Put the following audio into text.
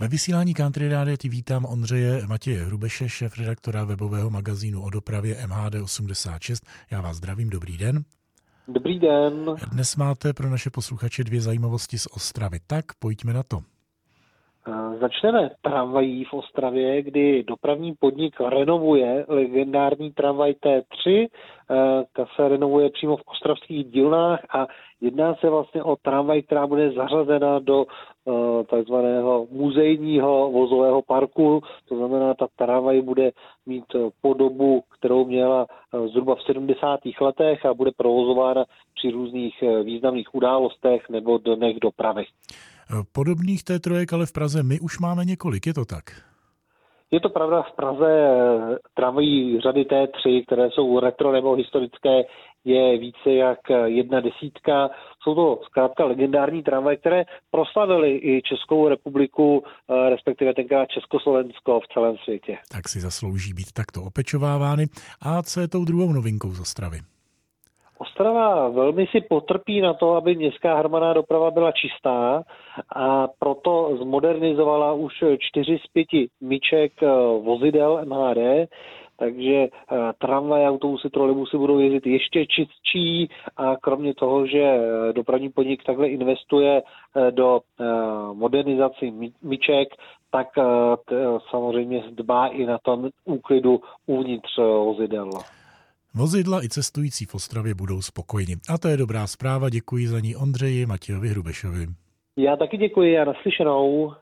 Ve vysílání Country Radio ti vítám Ondřeje Matěje Hrubeše, šéf redaktora webového magazínu o dopravě MHD86. Já vás zdravím, dobrý den. Dobrý den. Dnes máte pro naše posluchače dvě zajímavosti z Ostravy, tak pojďme na to. Začneme tramvají v Ostravě, kdy dopravní podnik renovuje legendární tramvaj T3. Ta se renovuje přímo v ostravských dílnách a jedná se vlastně o tramvaj, která bude zařazena do takzvaného muzejního vozového parku. To znamená, ta tramvaj bude mít podobu, kterou měla zhruba v 70. letech a bude provozována při různých významných událostech nebo dnech dopravy. Podobných T3, ale v Praze my už máme několik, je to tak? Je to pravda, v Praze tramvají řady T3, které jsou retro nebo historické, je více jak jedna desítka. Jsou to zkrátka legendární tramvaje, které proslavily i Českou republiku, respektive tenkrát Československo v celém světě. Tak si zaslouží být takto opečovávány. A co je tou druhou novinkou z Ostravy? Ostrava velmi si potrpí na to, aby městská hromadná doprava byla čistá a proto zmodernizovala už čtyři z pěti myček eh, vozidel MHD, takže eh, tramvaj, autobusy, trolejbusy budou jezdit ještě čistší a kromě toho, že eh, dopravní podnik takhle investuje do modernizace myček, tak samozřejmě dbá i na tom úklidu uvnitř vozidel. Vozidla i cestující v Ostravě budou spokojeni. A to je dobrá zpráva, děkuji za ní Ondřeji Matějovi Hrubešovi. Já taky děkuji a naslyšenou.